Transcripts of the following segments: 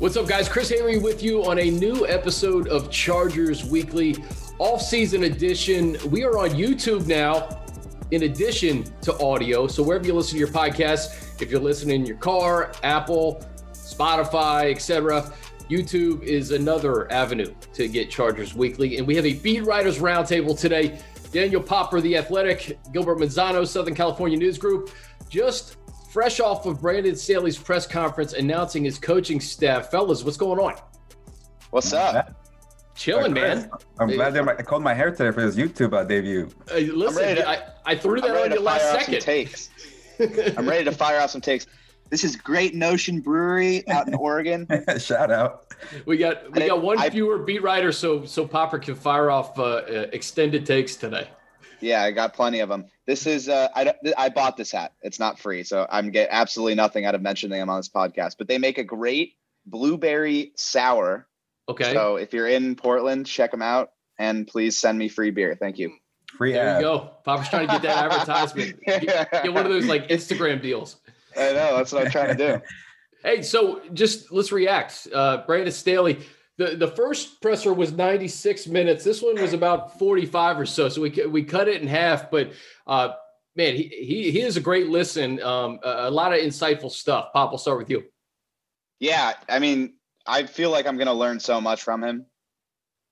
What's up, guys? Chris Hayre with you on a new episode of Chargers Weekly off-season edition. We are on YouTube now, in addition to audio. So wherever you listen to your podcast, if you're listening in your car, Apple, Spotify, etc., YouTube is another avenue to get Chargers Weekly. And we have a beat writers roundtable today. Daniel Popper, The Athletic, Gilbert Manzano, Southern California News Group, just fresh off of Brandon Staley's press conference announcing his coaching staff. Fellas, what's going on? What's up? Chilling, man. I'm glad they I called my hair today for his YouTube uh, debut. Uh, listen, to, I, I threw that on you last second. Takes. I'm ready to fire off some takes. This is Great Notion Brewery out in Oregon. Shout out. We got we got one I, fewer beat writer, so so Popper can fire off uh, uh, extended takes today. Yeah, I got plenty of them. This is uh, I I bought this hat. It's not free, so I'm get absolutely nothing out of mentioning them on this podcast. But they make a great blueberry sour. Okay. So if you're in Portland, check them out, and please send me free beer. Thank you. Free. There ad. you go. Papa's trying to get that advertisement. Get, get one of those like Instagram deals. I know. That's what I'm trying to do. hey, so just let's react. Uh, Brandon Staley the the first presser was 96 minutes. This one was about 45 or so. So we we cut it in half. But uh, man, he, he he is a great listen. Um, a, a lot of insightful stuff. Pop, we'll start with you. Yeah, I mean, I feel like I'm going to learn so much from him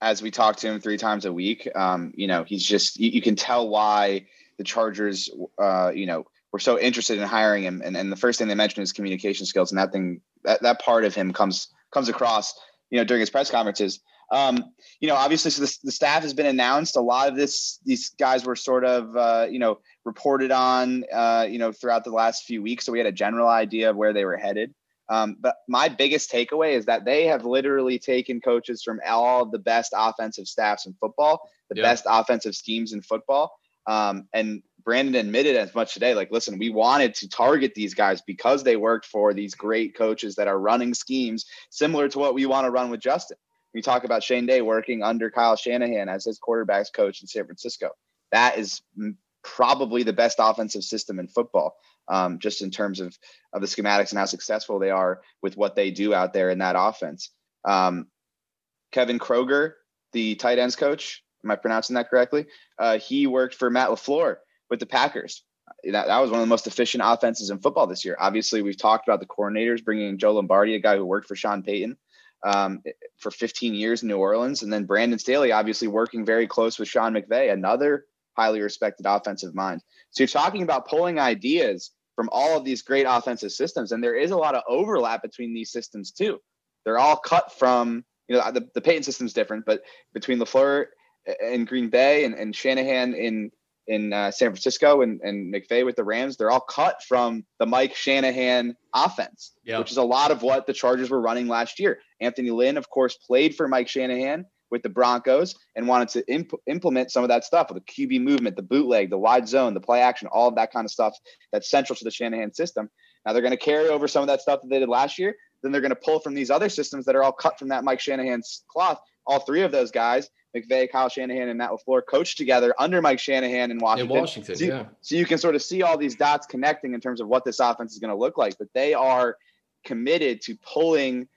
as we talk to him three times a week. Um, you know, he's just you, you can tell why the Chargers, uh, you know, were so interested in hiring him. And, and the first thing they mentioned is communication skills, and that thing that that part of him comes comes across you know, during his press conferences. Um, you know, obviously, so the, the, staff has been announced. A lot of this, these guys were sort of, uh, you know, reported on, uh, you know, throughout the last few weeks. So we had a general idea of where they were headed. Um, but my biggest takeaway is that they have literally taken coaches from all of the best offensive staffs in football, the yeah. best offensive schemes in football, um, and Brandon admitted as much today. Like, listen, we wanted to target these guys because they worked for these great coaches that are running schemes similar to what we want to run with Justin. We talk about Shane Day working under Kyle Shanahan as his quarterbacks coach in San Francisco. That is probably the best offensive system in football, um, just in terms of, of the schematics and how successful they are with what they do out there in that offense. Um, Kevin Kroger, the tight ends coach, am I pronouncing that correctly? Uh, he worked for Matt LaFleur with the Packers. That, that was one of the most efficient offenses in football this year. Obviously, we've talked about the coordinators bringing Joe Lombardi, a guy who worked for Sean Payton um, for 15 years in New Orleans, and then Brandon Staley, obviously working very close with Sean McVay, another highly respected offensive mind. So you're talking about pulling ideas from all of these great offensive systems, and there is a lot of overlap between these systems too. They're all cut from you know the, the Payton system's different, but between LaFleur and Green Bay and, and Shanahan in in uh, San Francisco and, and McVay with the Rams, they're all cut from the Mike Shanahan offense, yeah. which is a lot of what the Chargers were running last year. Anthony Lynn, of course, played for Mike Shanahan with the Broncos and wanted to imp- implement some of that stuff with the QB movement, the bootleg, the wide zone, the play action, all of that kind of stuff that's central to the Shanahan system. Now they're going to carry over some of that stuff that they did last year. Then they're going to pull from these other systems that are all cut from that Mike Shanahan's cloth. All three of those guys McVay, Kyle Shanahan, and Matt LaFleur coached together under Mike Shanahan in Washington. In Washington, so you, yeah. So you can sort of see all these dots connecting in terms of what this offense is going to look like. But they are committed to pulling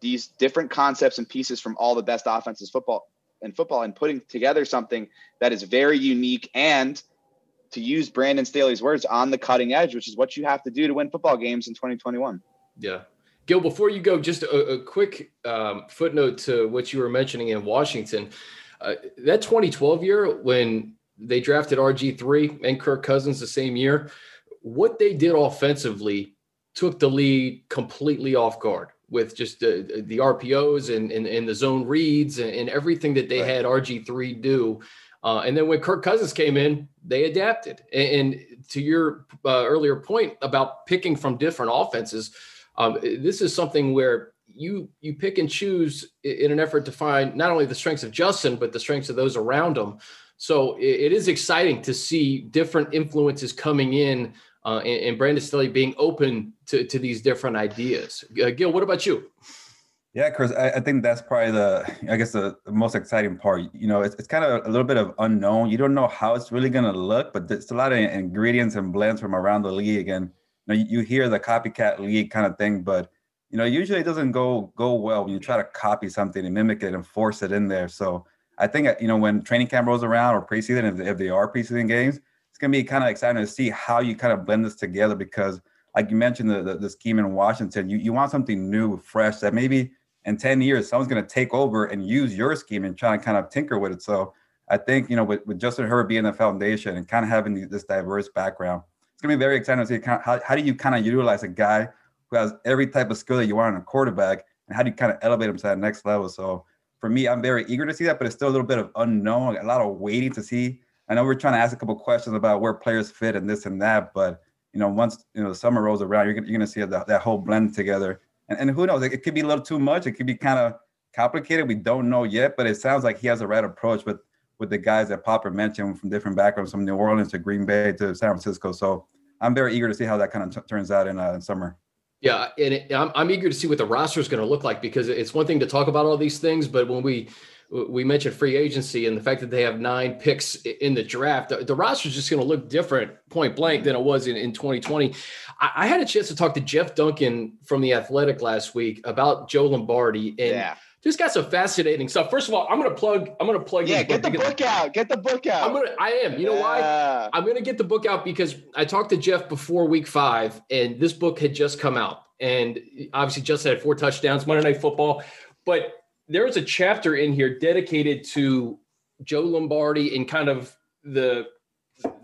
these different concepts and pieces from all the best offenses football and football and putting together something that is very unique and to use Brandon Staley's words on the cutting edge, which is what you have to do to win football games in 2021. Yeah. Gil, before you go, just a, a quick um, footnote to what you were mentioning in Washington. Uh, that 2012 year when they drafted RG3 and Kirk Cousins the same year, what they did offensively took the lead completely off guard with just the, the RPOs and, and, and the zone reads and, and everything that they right. had RG3 do. Uh, and then when Kirk Cousins came in, they adapted. And, and to your uh, earlier point about picking from different offenses, um, this is something where you you pick and choose in an effort to find not only the strengths of Justin but the strengths of those around him. So it, it is exciting to see different influences coming in, uh, and, and Brandon Staley being open to to these different ideas. Uh, Gil, what about you? Yeah, Chris, I, I, think that's probably the, I guess, the, the, most exciting part. You know, it's, it's kind of a little bit of unknown. You don't know how it's really going to look, but there's a lot of ingredients and blends from around the league. And know, you hear the copycat league kind of thing, but you know, usually it doesn't go go well when you try to copy something and mimic it and force it in there. So I think you know when training camp rolls around or preseason, if, if they are preseason games, it's gonna be kind of exciting to see how you kind of blend this together because, like you mentioned, the, the, the scheme in Washington, you, you want something new, fresh that maybe in 10 years someone's gonna take over and use your scheme and try to kind of tinker with it. So I think you know with, with Justin Herbert being the foundation and kind of having this diverse background, it's gonna be very exciting to see how, how do you kind of utilize a guy who has every type of skill that you want in a quarterback, and how do you kind of elevate him to that next level? So for me, I'm very eager to see that, but it's still a little bit of unknown, a lot of waiting to see. I know we're trying to ask a couple questions about where players fit and this and that, but you know, once you know the summer rolls around, you're gonna, you're gonna see that, that whole blend together. And, and who knows? It, could be a little too much. It could be kind of complicated. We don't know yet, but it sounds like he has the right approach with with the guys that Popper mentioned from different backgrounds, from New Orleans to Green Bay to San Francisco. So I'm very eager to see how that kind of t- turns out in, uh, in summer. Yeah, and it, I'm, I'm eager to see what the roster is going to look like because it's one thing to talk about all these things, but when we we mentioned free agency and the fact that they have nine picks in the draft, the, the roster is just going to look different point blank than it was in, in 2020. I, I, had a chance to talk to Jeff Duncan from the Athletic last week about Joe Lombardi, and yeah just got some fascinating stuff. First of all, I'm gonna plug. I'm gonna plug. Yeah, get the book out. Get the book out. I'm gonna. I am. You know why? I'm gonna get the book out because I talked to Jeff before Week Five, and this book had just come out, and obviously just had four touchdowns Monday Night Football, but there is a chapter in here dedicated to Joe Lombardi and kind of the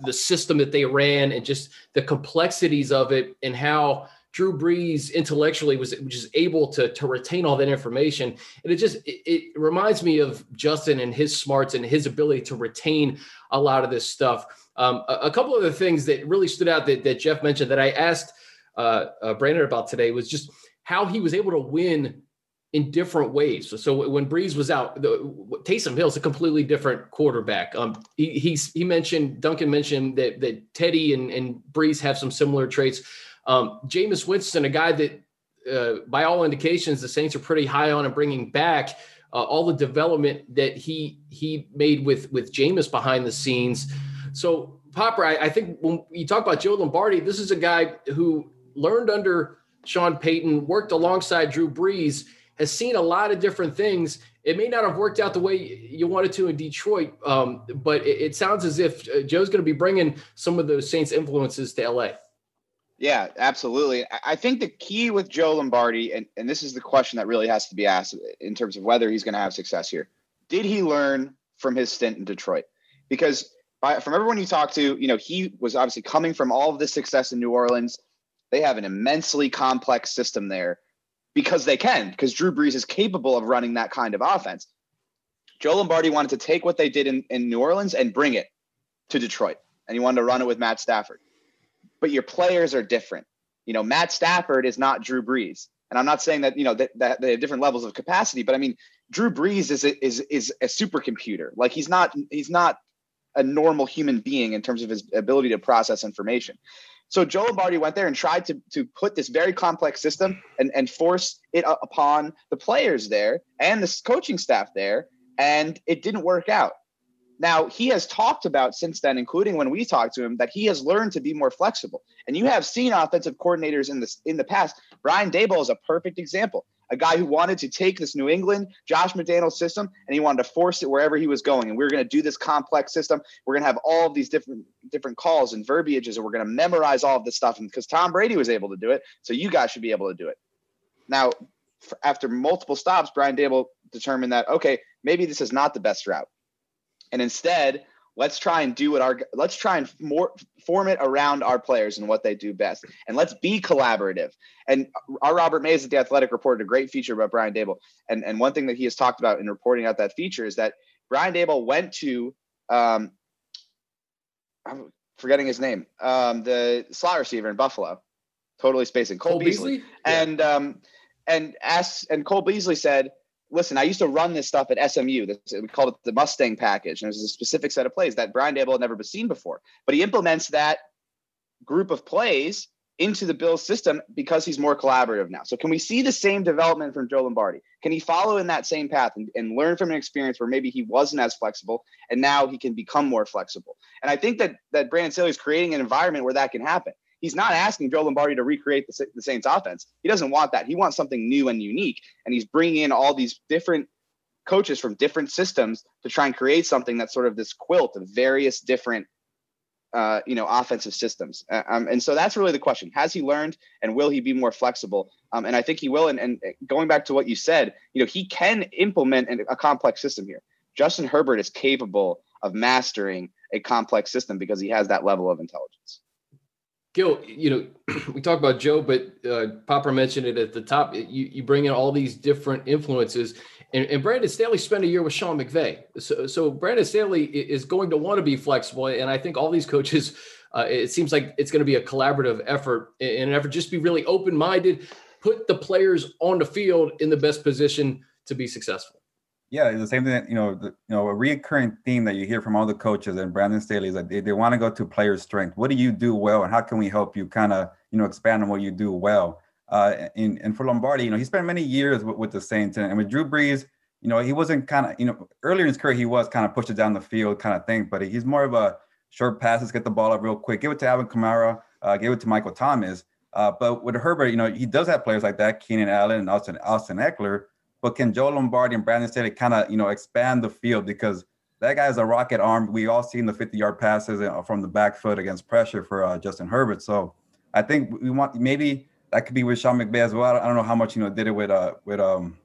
the system that they ran and just the complexities of it and how Drew Brees intellectually was just able to, to retain all that information. And it just it, it, reminds me of Justin and his smarts and his ability to retain a lot of this stuff. Um, a, a, couple of the things that really stood out that, that Jeff mentioned that I asked uh, uh, Brandon about today was just how he was able to win in different ways. So, so when Brees was out, the, Taysom Hill's a completely different quarterback. Um, he, he mentioned Duncan mentioned that that Teddy and, and Brees have some similar traits. Um, Jameis Winston, a guy that, uh, by all indications, the Saints are pretty high on and bringing back. Uh, all the development that he he made with with Jameis behind the scenes. So Popper, I, I think when you talk about Joe Lombardi, this is a guy who learned under Sean Payton, worked alongside Drew Brees, has seen a lot of different things. It may not have worked out the way you wanted to in Detroit, um, but it, it, sounds as if uh, Joe's going to be bringing some of those Saints influences to LA. Yeah, absolutely. I think the key with Joe Lombardi, and, and this is the question that really has to be asked in terms of whether he's going to have success here. Did he learn from his stint in Detroit? Because by, from everyone you talk to, you know, he was obviously coming from all of this success in New Orleans. They have an immensely complex system there because they can, because Drew Brees is capable of running that kind of offense. Joe Lombardi wanted to take what they did in, in New Orleans and bring it to Detroit. And he wanted to run it with Matt Stafford but your players are different. You know, Matt Stafford is not Drew Brees. And I'm not saying that, you know, that, that they have different levels of capacity, but I mean, Drew Brees is a, is is a supercomputer. Like he's not he's not a normal human being in terms of his ability to process information. So Joe Lombardi went there and tried to to put this very complex system and and force it upon the players there and the coaching staff there, and it didn't work out. Now, he has talked about since then, including when we talked to him, that he has learned to be more flexible. And you have seen offensive coordinators in this in the past. Brian Daboll is a perfect example. A guy who wanted to take this New England Josh McDaniels system and he wanted to force it wherever he was going. And we are going to do this complex system. We're going to have all of these different different calls and verbiages, and we're going to memorize all of this stuff. And because Tom Brady was able to do it, so you guys should be able to do it. Now, after multiple stops, Brian Daboll determined that okay, maybe this is not the best route and instead let's try and do what our let's try and more form it around our players and what they do best. And let's be collaborative. And our robert mays at the athletic reported a great feature about brian daboll. And and one thing that he has talked about in reporting out that feature is that brian daboll went to um i'm forgetting his name um the slot receiver in buffalo. Totally spacing. Cole, cole beasley, beasley? Yeah. and um and asked and cole beasley said listen, I used to run this stuff at SMU. we called it the Mustang package. And there's a specific set of plays that Brian Daboll had never been seen before. But he implements that group of plays into the Bills system because he's more collaborative now. So can we see the same development from Joe Lombardi? Can he follow in that same path and, and learn from an experience where maybe he wasn't as flexible and now he can become more flexible? And I think that that Brandon Staley is creating an environment where that can happen. He's not asking Joe Lombardi to recreate the, the Saints offense. He doesn't want that. He wants something new and unique. And he's bringing in all these different coaches from different systems to try and create something that's sort of this quilt of various different uh, you know offensive systems uh, um, and so that's really the question has he learned and will he be more flexible um, and i think he will and, and going back to what you said you know he can implement a complex system here justin herbert is capable of mastering a complex system because he has that level of intelligence Gil, you know, we talk about Joe, but uh, Popper mentioned it at the top. You, you bring in all these different influences, and, and Brandon Staley spent a year with Sean McVay. So, so Brandon Staley is going to want to be flexible. And I think all these coaches, uh, it seems like it's going to be a collaborative effort in an effort just be really open minded, put the players on the field in the best position to be successful. Yeah, the same thing. That, you know, the, you know, a recurring theme that you hear from all the coaches and Brandon Staley is that they, they want to go to player strength. What do you do well, and how can we help you kind of you know expand on what you do well? Uh, and, and for Lombardi, you know, he spent many years with, with the Saints, and, and with Drew Brees, you know, he wasn't kind of, you know, earlier in his career, he was kind of push it down the field kind of thing, but he's more of a short passes, get the ball up real quick, give it to Alvin Kamara, uh, give it to Michael Thomas. Uh, but with Herbert, you know, he does have players like that, Keenan Allen and Austin, Austin Ekeler. But can Joe Lombardi and Brandon Staley kind of, you know, expand the field because that guy is a rocket arm. We all seen the 50 yard passes uh, from the back foot against pressure for uh, Justin Herbert. So I think we want maybe that could be with Sean McVay as well. I don't know how much you know did it with uh with um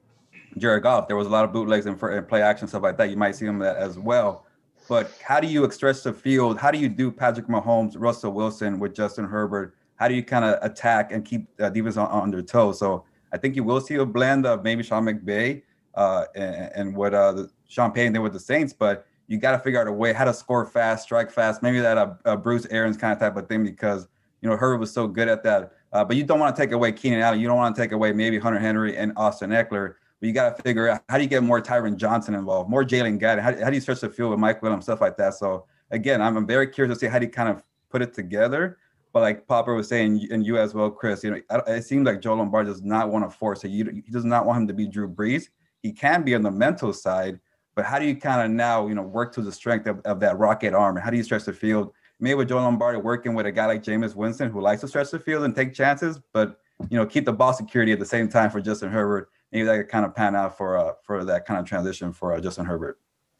Jared Goff. There was a lot of bootlegs and, and play action stuff like that. You might see him as well. But how do you stretch the field? How do you do Patrick Mahomes, Russell Wilson with Justin Herbert? How do you kind of attack and keep uh, defense on, on their toes? So I think you will see a blend of maybe Sean McVay uh, and, and, what uh, the, Sean Payton did with the Saints, but you got to figure out a way how to score fast, strike fast, maybe that uh, uh, Bruce Arians kind of type of thing because you know Herbert was so good at that. Uh, but you don't want to take away Keenan Allen. You don't want to take away maybe Hunter Henry and Austin Ekeler. But you got to figure out how do you get more Tyron Johnson involved, more Jalen Guyton? How, how do you stretch the field with Mike Williams, stuff like that? So again, I'm, I'm very curious to see how do you kind of put it together. But like Popper was saying, and you as well, Chris, you know, it seems like Joe Lombardi does not want to force it. He does not want him to be Drew Brees. He can be on the mental side, but how do you kind of now, you know, work to the strength of, of that rocket arm? And how do you stretch the field? Maybe with Joe Lombardi working with a guy like Jameis Winston who likes to stretch the field and take chances, but you know, keep the ball security at the same time for Justin Herbert maybe that could kind of pan out for uh, for that kind of transition for uh, Justin Herbert.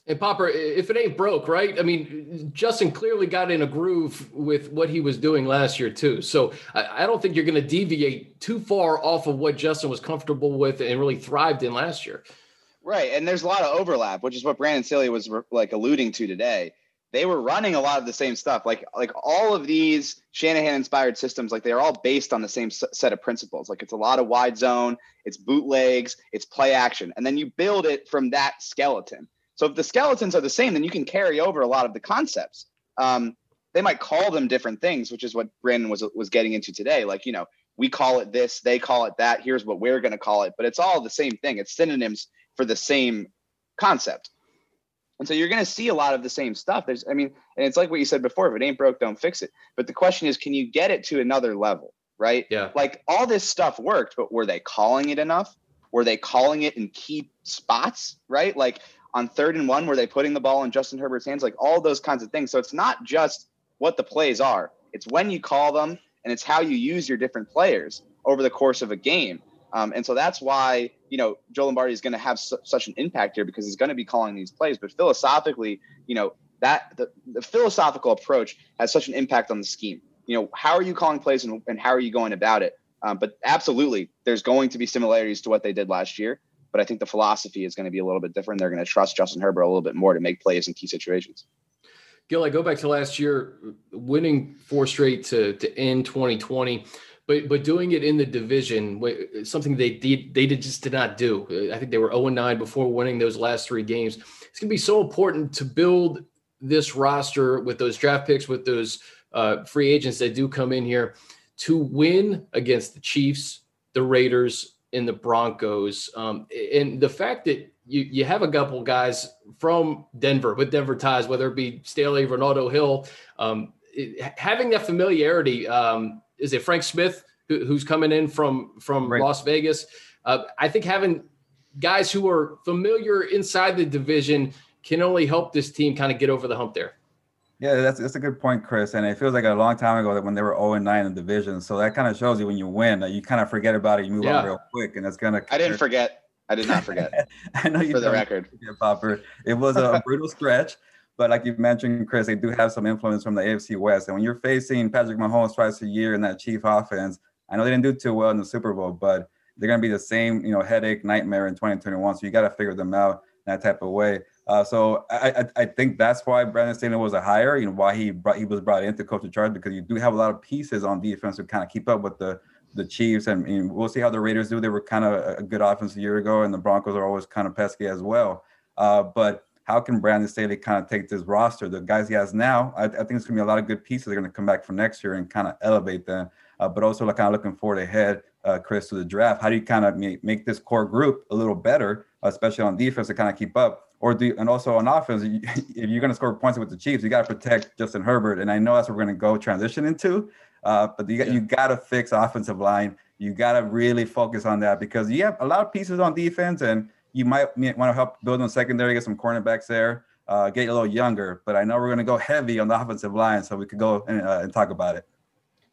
And Popper, if it ain't broke, right? I mean, Justin clearly got in a groove with what he was doing last year too. So I, I don't think you're going to deviate too far off of what Justin was comfortable with and really thrived in last year. Right, and there's a lot of overlap, which is what Brandon Staley was like alluding to today they were running a lot of the same stuff. Like like all of these Shanahan inspired systems, like they're all based on the same set of principles. Like it's a lot of wide zone, it's bootlegs, it's play action, and then you build it from that skeleton. So if the skeletons are the same, then you can carry over a lot of the concepts. Um, they might call them different things, which is what Brandon was was getting into today. Like you know, we call it this, they call it that. Here's what we're going to call it, but it's all the same thing. It's synonyms for the same concept. And so you're going to see a lot of the same stuff. There's, I mean, and it's like what you said before if it ain't broke, don't fix it. But the question is, can you get it to another level? Right. Yeah. Like all this stuff worked, but were they calling it enough? Were they calling it in key spots? Right. Like on third and one, were they putting the ball in Justin Herbert's hands? Like all those kinds of things. So it's not just what the plays are, it's when you call them and it's how you use your different players over the course of a game. Um, and so that's why, you know, Joe Lombardi is going to have su- such an impact here because he's going to be calling these plays. But philosophically, you know, that the, the philosophical approach has such an impact on the scheme. You know, how are you calling plays and, and how are you going about it? Um, but absolutely, there's going to be similarities to what they did last year. But I think the philosophy is going to be a little bit different. They're going to trust Justin Herbert a little bit more to make plays in key situations. Gil, I go back to last year, winning four straight to to end 2020 but but doing it in the division, something they did they did just did not do. I think they were 0 9 before winning those last three games. It's going to be so important to build this roster with those draft picks, with those uh, free agents that do come in here to win against the Chiefs, the Raiders, and the Broncos. Um, and the fact that you, you have a couple guys from Denver with Denver ties, whether it be Staley, Renaldo Hill, um, it, having that familiarity um, is it Frank Smith who, who's coming in from from right. Las Vegas? Uh, I think having guys who are familiar inside the division can only help this team kind of get over the hump there. Yeah, that's that's a good point, Chris. And it feels like a long time ago that when they were 0 and 9 in the division. So that kind of shows you when you win that you kind of forget about it, you move yeah. on real quick, and that's gonna. I didn't forget. I did not forget. I know you for the record, Popper. It was a brutal stretch, but like you mentioned, Chris, they do have some influence from the AFC West. And when you're facing Patrick Mahomes twice a year in that Chief offense, I know they didn't do too well in the Super Bowl, but they're going to be the same, you know, headache nightmare in 2021. So you got to figure them out that type of way. Uh, so I, I, I think that's why Brandon Staley was a hire. You know why he brought he was brought in to coach the Chargers because you do have a lot of pieces on defense to kind of keep up with the the Chiefs and, and we'll see how the Raiders do. They were kind of a good offense a year ago, and the Broncos are always kind of pesky as well. Uh, but how can Brandon Staley kind of take this roster, the guys he has now? I, I think it's going to be a lot of good pieces. They're going to come back for next year and kind of elevate them. Uh, but also like kind of looking forward ahead, uh, Chris, to the draft. How do you kind of make, make this core group a little better, especially on defense to kind of keep up? Or do and also on offense, if you're going to score points with the Chiefs, you got to protect Justin Herbert. And I know that's what we're going to go transition into. Uh, but you got yeah. you got to fix offensive line. You got to really focus on that because you have a lot of pieces on defense and you might want to help build on secondary, get some cornerbacks there, uh, get a little younger. But I know we're going to go heavy on the offensive line, so we could go and, uh, and talk about it.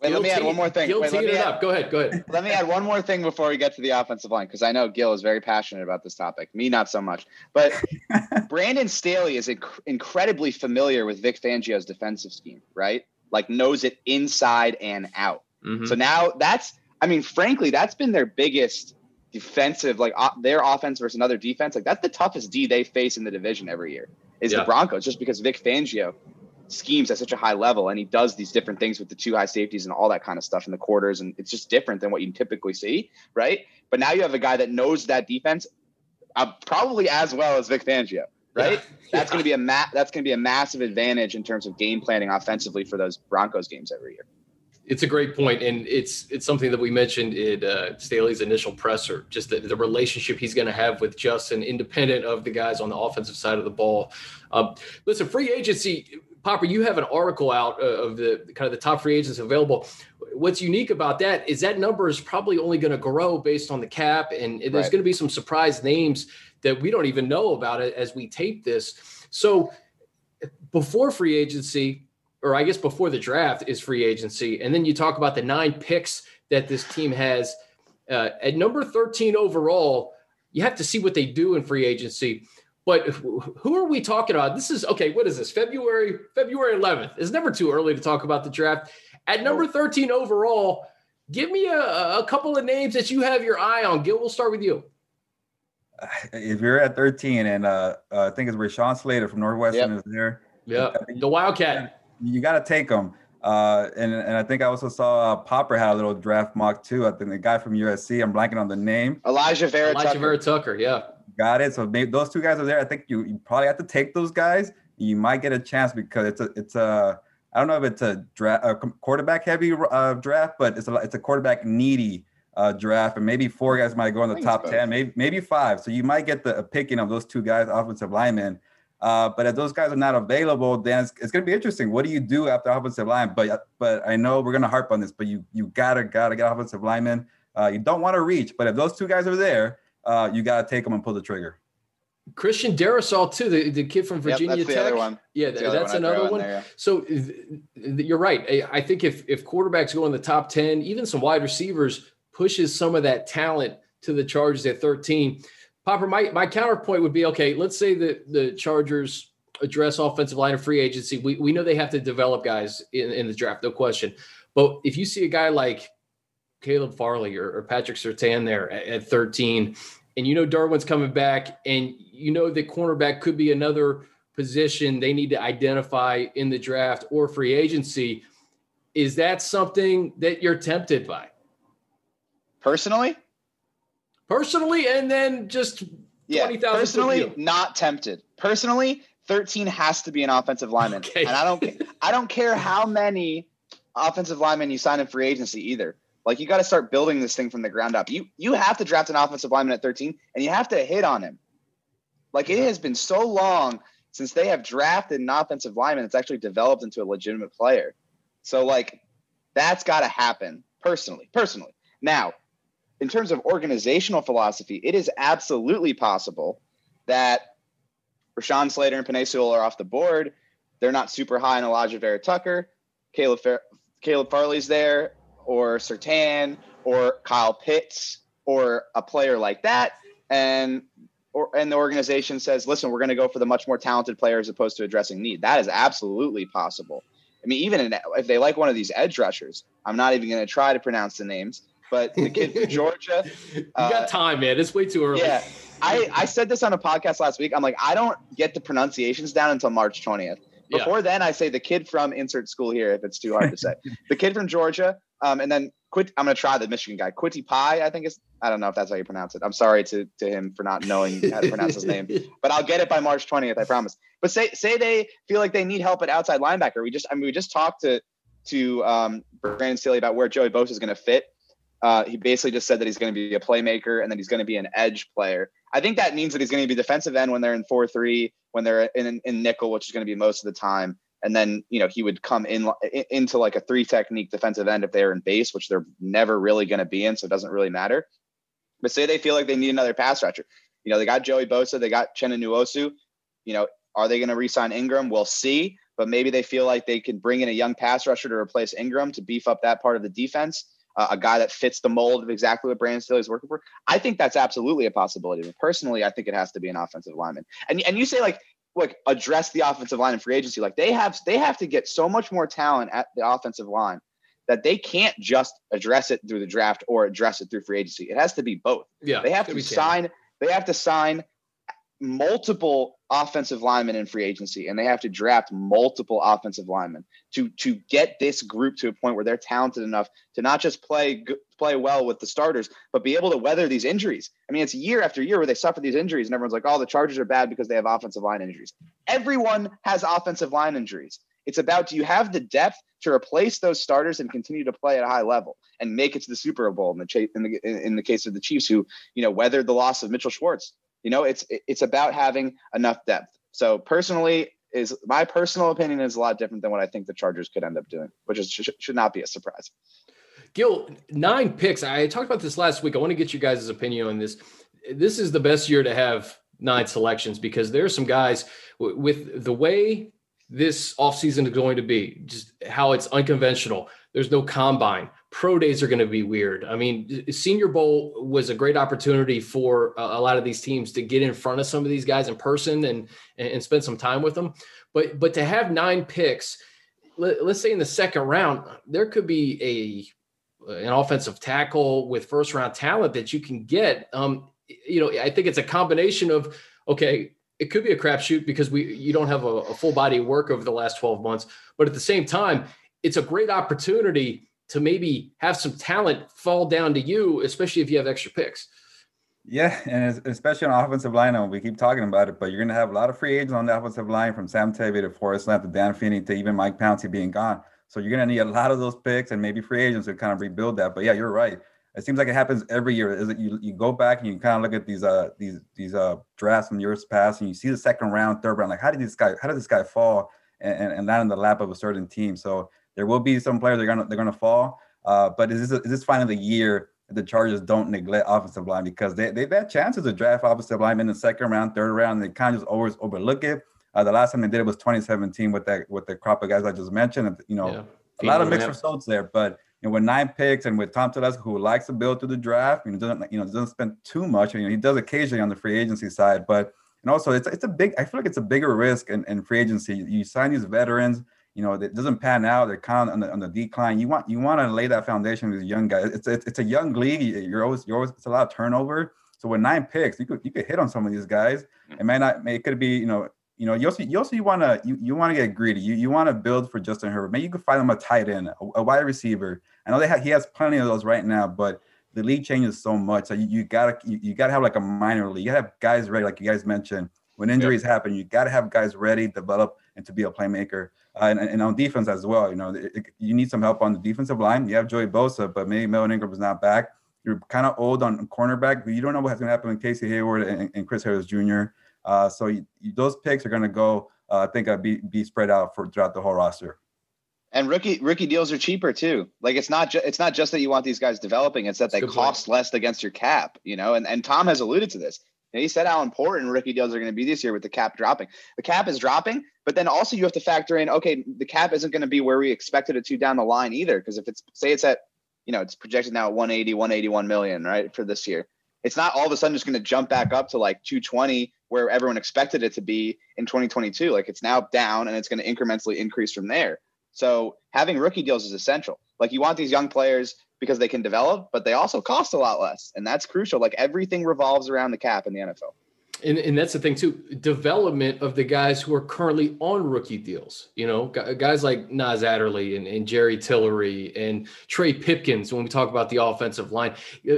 Wait, let me add one more thing. Gil Wait, let me add, up. Go ahead. Go ahead. Let me add one more thing before we get to the offensive line, because I know Gil is very passionate about this topic. Me, not so much. But Brandon Staley is inc- incredibly familiar with Vic Fangio's defensive scheme, right? Like knows it inside and out. Mm-hmm. So now that's, I mean, frankly, that's been their biggest defensive, like uh, their offense versus another defense, like that's the toughest D they face in the division every year is yeah. the Broncos, just because Vic Fangio schemes at such a high level and he does these different things with the two high safeties and all that kind of stuff in the quarters and it's just different than what you typically see, right? But now you have a guy that knows that defense uh, probably as well as Vic Fangio, right? Yeah. That's yeah. going to be a ma- that's going to be a massive advantage in terms of game planning offensively for those Broncos games every year it's a great point, and it's it's something that we mentioned in uh, Staley's initial presser. Just the, the relationship he's going to have with Justin, independent of the guys on the offensive side of the ball. Um, listen, free agency, Popper. You have an article out uh, of the kind of the top free agents available. What's unique about that is that number is probably only going to grow based on the cap, and there's right. going to be some surprise names that we don't even know about it as we tape this. So before free agency, or I guess before the draft is free agency. And then you talk about the nine picks that this team has. Uh, at number 13 overall, you have to see what they do in free agency. But who are we talking about? This is okay. What is this? February February 11th. It's never too early to talk about the draft. At number 13 overall, give me a, a couple of names that you have your eye on. Gil, we'll start with you. If you're at 13, and uh, uh, I think it's Rashawn Slater from Northwestern yep. is there. Yeah, the Wildcat you got to take them. Uh, and and I think I also saw uh, Popper had a little draft mock too. I think the guy from USC. I'm blanking on the name. Alijah Vera. Alijah Tucker. Vera Tucker. Yeah. Got it. So maybe those two guys are there. I think you, you probably have to take those guys. You might get a chance because it's a it's a I don't know if it's a draft a quarterback heavy uh, draft, but it's a it's a quarterback needy uh, draft, and maybe four guys might go in the top ten, maybe maybe five. So you might get the picking of those two guys, offensive linemen. Uh, but if those guys are not available, then it's, it's going to be interesting. What do you do after offensive line? But but I know we're going to harp on this, but you you gotta gotta get offensive linemen. Uh, you don't want to reach, but if those two guys are there, uh, you got to take them and pull the trigger. Christian Darrisaw too, the, the kid from Virginia yep, Tech. Yeah, that's, that's one another one. There, yeah. So th- you're right. I think if if quarterbacks go in the top ten, even some wide receivers pushes some of that talent to the Chargers at 13. Popper, my, my counterpoint would be okay, let's say that the Chargers address offensive line of free agency. We, we know they have to develop guys in, in the draft, no question. But if you see a guy like Caleb Farley or, or Patrick Surtain there at, at 13, and you know Derwin's coming back, and you know that cornerback could be another position they need to identify in the draft or free agency, is that something that you're tempted by? Personally? personally, and then just yeah, 20,000 personally not tempted. Personally, 13 has to be an offensive lineman. Okay. And I don't I don't care how many offensive linemen you sign in free agency either. Like you got to start building this thing from the ground up. You you have to draft an offensive lineman at 13 and you have to hit on him. Like it has been so long since they have drafted an offensive lineman that's actually developed into a legitimate player. So like that's got to happen personally. Personally. Now, in terms of organizational philosophy, it is absolutely possible that Rashawn Slater and Sewell are off the board. they're not super high on Alijah Vera Tucker. Caleb Fer- Caleb Farley's there, or Surtain, or Kyle Pitts, or a player like that, and or and the organization says, listen, we're going to go for the much more talented player as opposed to addressing need. That is absolutely possible. I mean, even in, if they like one of these edge rushers, I'm not even going to try to pronounce the names, but the kid from Georgia. you got uh, time, man. It's way too early. Yeah. I, I said this on a podcast last week. I'm like, I don't get the pronunciations down until March 20th. Before yeah. then, I say the kid from insert school here if it's too hard to say. the kid from Georgia, um, and then quit. I'm gonna try the Michigan guy, Kwity Paye. I think is. I don't know if that's how you pronounce it. I'm sorry to to him for not knowing how to pronounce his name, but I'll get it by March 20th. I promise. But say say they feel like they need help at outside linebacker. We just I mean we just talked to to um, Brandon Staley about where Joey Bosa is going to fit. Uh, he basically just said that he's going to be a playmaker and then he's going to be an edge player. I think that means that he's going to be defensive end when they're in four three, when they're in, in nickel, which is going to be most of the time. And then you know he would come in into like a three technique defensive end if they're in base, which they're never really going to be in, so it doesn't really matter. But say they feel like they need another pass rusher. You know, they got Joey Bosa, they got Uchenna Nwosu. You know, are they going to re-sign Ingram? We'll see. But maybe they feel like they can bring in a young pass rusher to replace Ingram to beef up that part of the defense uh, a guy that fits the mold of exactly what Brandon Staley is working for. I think that's absolutely a possibility. But personally, I think it has to be an offensive lineman. And and you say like like address the offensive line in free agency. Like they have they have to get so much more talent at the offensive line that they can't just address it through the draft or address it through free agency. It has to be both. Yeah, they have to sign. They have to sign multiple offensive linemen in free agency and they have to draft multiple offensive linemen to to get this group to a point where they're talented enough to not just play play well with the starters but be able to weather these injuries. I mean it's year after year where they suffer these injuries and everyone's like oh the Chargers are bad because they have offensive line injuries. Everyone has offensive line injuries. It's about do you have the depth to replace those starters and continue to play at a high level and make it to the Super Bowl in the in the in the case of the Chiefs who you know weathered the loss of Mitchell Schwartz you know, it's it's about having enough depth. So personally, is my personal opinion is a lot different than what I think the Chargers could end up doing, which is, should, not be a surprise. Gil, nine picks. I talked about this last week. I want to get you guys' opinion on this. This is the best year to have nine selections because there are some guys with the way this offseason is going to be, just how it's unconventional. There's no combine pro days are going to be weird. I mean, Senior Bowl was a great opportunity for a, lot of these teams to get in front of some of these guys in person and and spend some time with them. But but to have nine picks, let, us say in the second round, there could be a an offensive tackle with first round talent that you can get. Um, you know, I think it's a combination of okay, it could be a crapshoot because we you don't have a, a full body work over the last 12 months, but at the same time, it's a great opportunity to maybe have some talent fall down to you, especially if you have extra picks. Yeah, and especially on offensive line, we keep talking about it, but you're going to have a lot of free agents on the offensive line from Sam Tevi to Forrest Lamp to Dan Feeney to even Mike Pouncey being gone. So you're going to need a lot of those picks and maybe free agents to kind of rebuild that. But yeah, you're right. It seems like it happens every year. Is it you, you go back and you kind of look at these uh these these uh drafts from years past and you see the second round, third round, like how did this guy how did this guy fall and, and, and land in the lap of a certain team? So there will be some players that are gonna they're gonna fall. Uh, but is this is this finally the year the Chargers don't neglect offensive line because they they've had chances to draft offensive line in the second round, third round, and they kind of just always overlook it. Uh, the last time they did it was 2017 with that with the crop of guys I just mentioned. And, you know, yeah. a lot of mixed results there. But you know, with nine picks and with Tom Telesco, who likes to build through the draft, you know, doesn't you know doesn't spend too much. You know, he does occasionally on the free agency side, but and also it's it's a big. I feel like it's a bigger risk in, in free agency. You sign these veterans you know, it doesn't pan out. They're kind of on the, on the decline. You want you want to lay that foundation with young guys. It's, it's it's a young league. You're always you're always it's a lot of turnover. So with nine picks, you could you could hit on some of these guys. Mm. It may not. It could be you know you know you also you also you want to you, you want to get greedy. You you want to build for Justin Herbert. Maybe you could find him a tight end, a, a wide receiver. I know they have he has plenty of those right now, but the league changes so much. So you, you gotta you, you gotta have like a minor league. You gotta have guys ready, like you guys mentioned. When injuries yep. happen, you gotta have guys ready, develop, and to be a playmaker uh, and, and, on defense as well. You know, it, it, you need some help on the defensive line. You have Joey Bosa, but maybe Melvin Ingram is not back. You're kind of old on cornerback, but you don't know what's going to happen with Casey Hayward and, and Chris Harris Jr. Uh, so you, those picks are going to go, uh, I think, uh, be be spread out for throughout the whole roster. And rookie rookie deals are cheaper too. Like it's not just it's not just that you want these guys developing; it's that they cost point. less against your cap. You know, and and Tom has alluded to this. He said how important rookie deals are going to be this year with the cap dropping. The cap is dropping, but then also you have to factor in, okay, the cap isn't going to be where we expected it to down the line either. Because if it's say it's at, you know, it's projected now at 180, 181 million, right, for this year. It's not all of a sudden just going to jump back up to like 220 where everyone expected it to be in 2022. Like it's now down and it's going to incrementally increase from there. So having rookie deals is essential. Like you want these young players because they can develop, but they also cost a lot less. And that's crucial. Like everything revolves around the cap in the NFL. And, and that's the thing too development of the guys who are currently on rookie deals you know guys like Nas Adderley and, and Jerry Tillery and Trey Pipkins when we talk about the offensive line uh,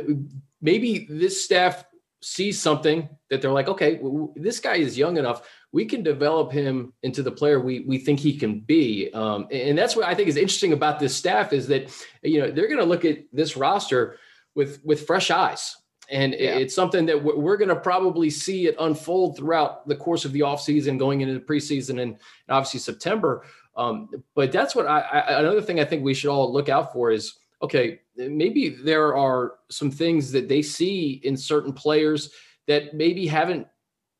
maybe this staff sees something that they're like okay this guy is young enough we can develop him into the player we we think he can be. Um, and that's what I think is interesting about this staff is that you know they're going to look at this roster with with fresh eyes. And yeah. it's something that we're going to probably see it unfold throughout the course of the offseason, going into the preseason and obviously September. Um, but that's what I, I, another thing I think we should all look out for is okay, maybe there are some things that they see in certain players that maybe haven't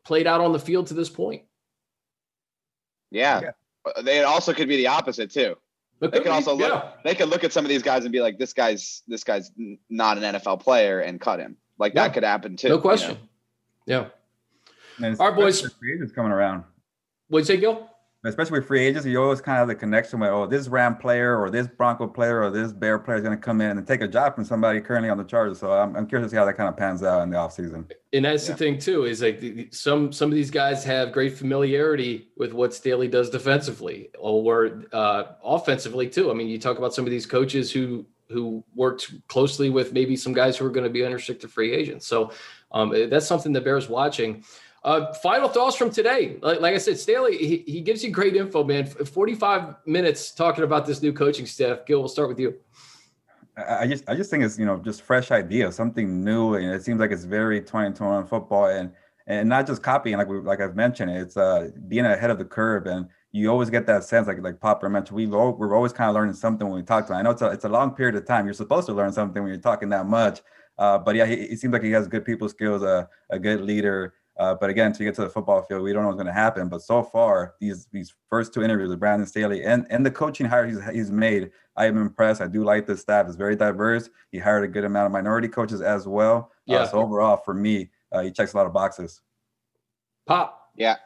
played out on the field to this point. Yeah. yeah. They also could be the opposite too. But they could also look. Yeah. They could look at some of these guys and be like, "This guy's this guy's not an NFL player," and cut him. Like yeah. that could happen too. No question. You know? Yeah. All right, boys. Free agents coming around. What'd you say, Gil? Especially with free agents, you always kind of have the connection with, oh, this Ram player or this Bronco player or this Bear player is going to come in and take a job from somebody currently on the Chargers. So I'm, I'm curious to see how that kind of pans out in the offseason. And that's yeah. the thing too, is like some some of these guys have great familiarity with what Staley does defensively or uh, offensively too. I mean, you talk about some of these coaches who who worked closely with maybe some guys who are going to be unrestricted free agents. So um, that's something that bears watching. Uh, final thoughts from today. Like, like I said, Staley, he, he, gives you great info, man. 45 minutes talking about this new coaching staff. Gil, we'll start with you. I just I just think it's you know just fresh idea, something new, and it seems like it's very 2021 football, and and not just copying like we like I've mentioned, it's uh being ahead of the curve, and you always get that sense like like Popper mentioned, we've all, we're always kind of learning something when we talk to him. I know it's a it's a long period of time. You're supposed to learn something when you're talking that much, uh, but yeah, he, seems like he has good people skills, uh, a good leader, uh, but again, to get to the football field, we don't know what's going to happen. But so far, these these first two interviews with Brandon Staley and, and the coaching hire he's, he's made, I am impressed. I do like this staff; it's very diverse. He hired a good amount of minority coaches as well. Uh, yeah. Uh, so overall, for me, uh, he checks a lot of boxes. Pop. Yeah.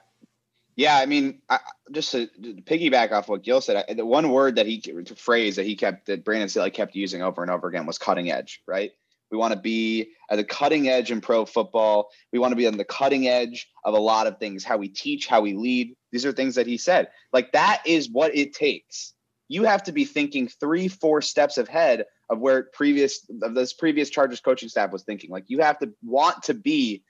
Yeah, I mean, I, just to, to, piggyback off what Gil said, I, the one word that he phrase that he kept that Brandon Staley kept using over and over again was cutting edge, right? We want to be at the cutting edge in pro football. We want to be on the cutting edge of a lot of things, how we teach, how we lead. These are things that he said. Like that is what it takes. You have to be thinking three, four steps ahead of where previous of this previous Chargers coaching staff was thinking. Like you have to want to be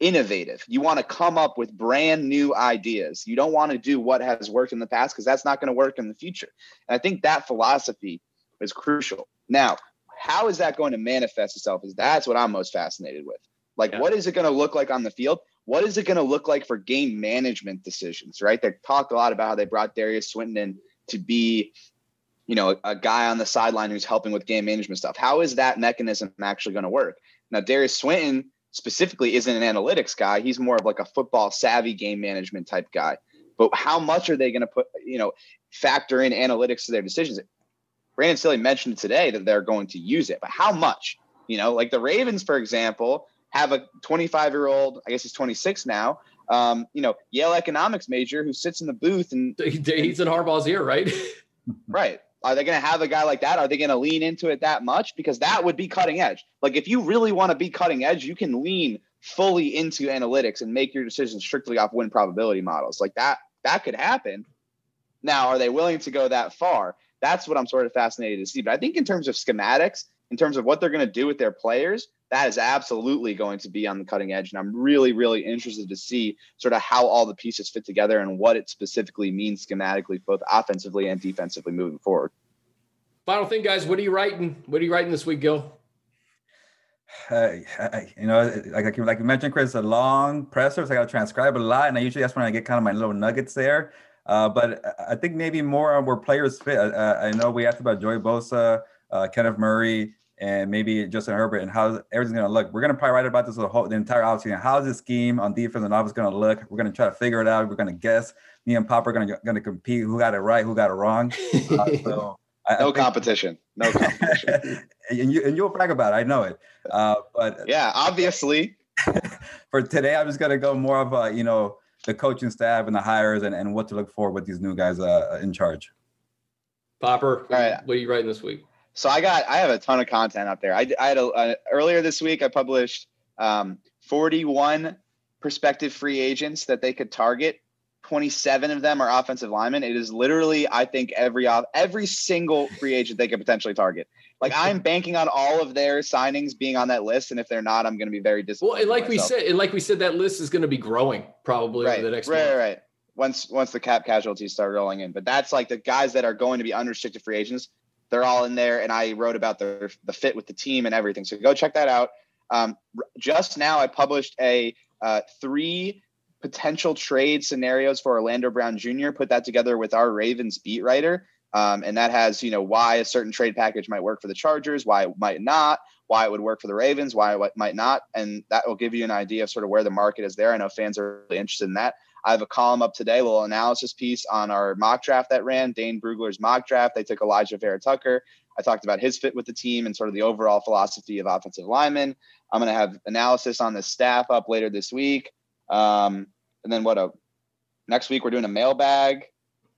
innovative. You want to come up with brand new ideas. You don't want to do what has worked in the past because that's not going to work in the future. And I think that philosophy is crucial. Now, how is that going to manifest itself? Is that's what I'm most fascinated with. Like, yeah. what is it going to look like on the field? What is it going to look like for game management decisions? Right? They talked a lot about how they brought Derius Swinton in to be, you know, a, a guy on the sideline who's helping with game management stuff. How is that mechanism actually going to work? Now, Derius Swinton specifically isn't an analytics guy. He's more of like a football savvy game management type guy. But how much are they going to put, you know, factor in analytics to their decisions? Brandon Staley mentioned today that they're going to use it, but how much? You know, like the Ravens, for example, have a 25 year old, I guess he's 26 now, um, you know, Yale economics major who sits in the booth and he's in Harbaugh's ear, right? right. Are they going to have a guy like that? Are they going to lean into it that much? Because that would be cutting edge. Like if you really want to be cutting edge, you can lean fully into analytics and make your decisions strictly off win probability models. Like that, that could happen. Now, are they willing to go that far? That's what I'm sort of fascinated to see. But I think in terms of schematics, in terms of what they're going to do with their players, that is absolutely going to be on the cutting edge. And I'm really, really interested to see sort of how all the pieces fit together and what it specifically means schematically, both offensively and defensively moving forward. Final thing, guys, what are you writing? What are you writing this week, Gil? Uh, you know, like like you mentioned, Chris, a long presser, so I got to transcribe a lot, and I usually that's when I get kind of my little nuggets there. Uh, but I think maybe more on where players fit. Uh, I know we asked about Joey Bosa, uh, Kenneth Murray, and maybe Justin Herbert and how everything's going to look. We're going to probably write about this the whole the entire offseason. How's this scheme on defense and offense going to look? We're going to try to figure it out. We're going to guess. Me and Pop are going to going to compete. Who got it right? Who got it wrong? Uh, so I, no I think, competition. No competition. and you and you'll brag about it. I know it. Uh, but yeah, obviously. for today, I'm just going to go more of a you know the coaching staff and the hires and, and what to look for with these new guys uh, in charge. Popper, All right. what are you writing this week? So I got I have a ton of content up there. I, I had a, a earlier this week I published um, 41 prospective free agents that they could target. 27 of them are offensive linemen. It is literally I think every off every single free agent they could potentially target. Like I'm banking on all of their signings being on that list, and if they're not, I'm going to be very disappointed. Well, and like we said, and like we said, that list is going to be growing probably right, over the next right, month. right. Once once the cap casualties start rolling in, but that's like the guys that are going to be unrestricted free agents they're all in there, and I wrote about the the fit with the team and everything. So go check that out. Um, just now, I published a uh, three potential trade scenarios for Orlando Brown Jr. Put that together with our Ravens beat writer, um, and that has you know why a certain trade package might work for the Chargers, why it might not, why it would work for the Ravens, why it might not, and that will give you an idea of sort of where the market is there. I know fans are really interested in that. I have a column up today, a little analysis piece on our mock draft that ran, Dane Brugler's mock draft. They took Alijah Vera-Tucker. I talked about his fit with the team and sort of the overall philosophy of offensive linemen. I'm going to have analysis on the staff up later this week. Um, and then what a next week we're doing a mailbag.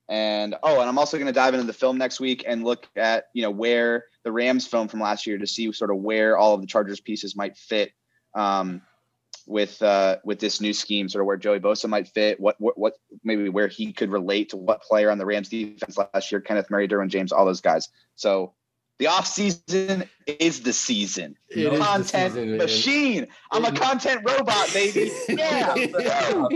And oh, and I'm also going to dive into the film next week and look at you know where the Rams film from last year to see sort of where all of the Chargers pieces might fit. Um, with uh, with this new scheme, sort of where Joey Bosa might fit, what, what what maybe where he could relate to what player on the Rams defense last year, Kenneth Murray, Derwin James, all those guys. So the off season is the season. It content season, machine. I'm a content robot, baby. Yeah.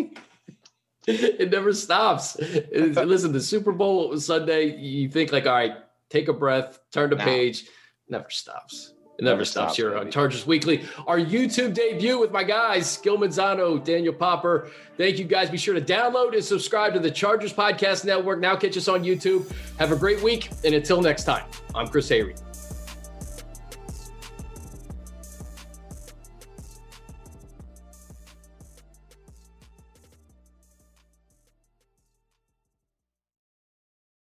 it never stops. Listen, the Super Bowl Sunday, you think like, all right, take a breath, turn the page. Never stops. It never, never stops, stops here on Chargers Weekly. Our YouTube debut with my guys, Gil Manzano, Daniel Popper. Thank you guys. Be sure to download and subscribe to the Chargers Podcast Network. Now catch us on YouTube. Have a great week. And until next time, I'm Chris Hayre.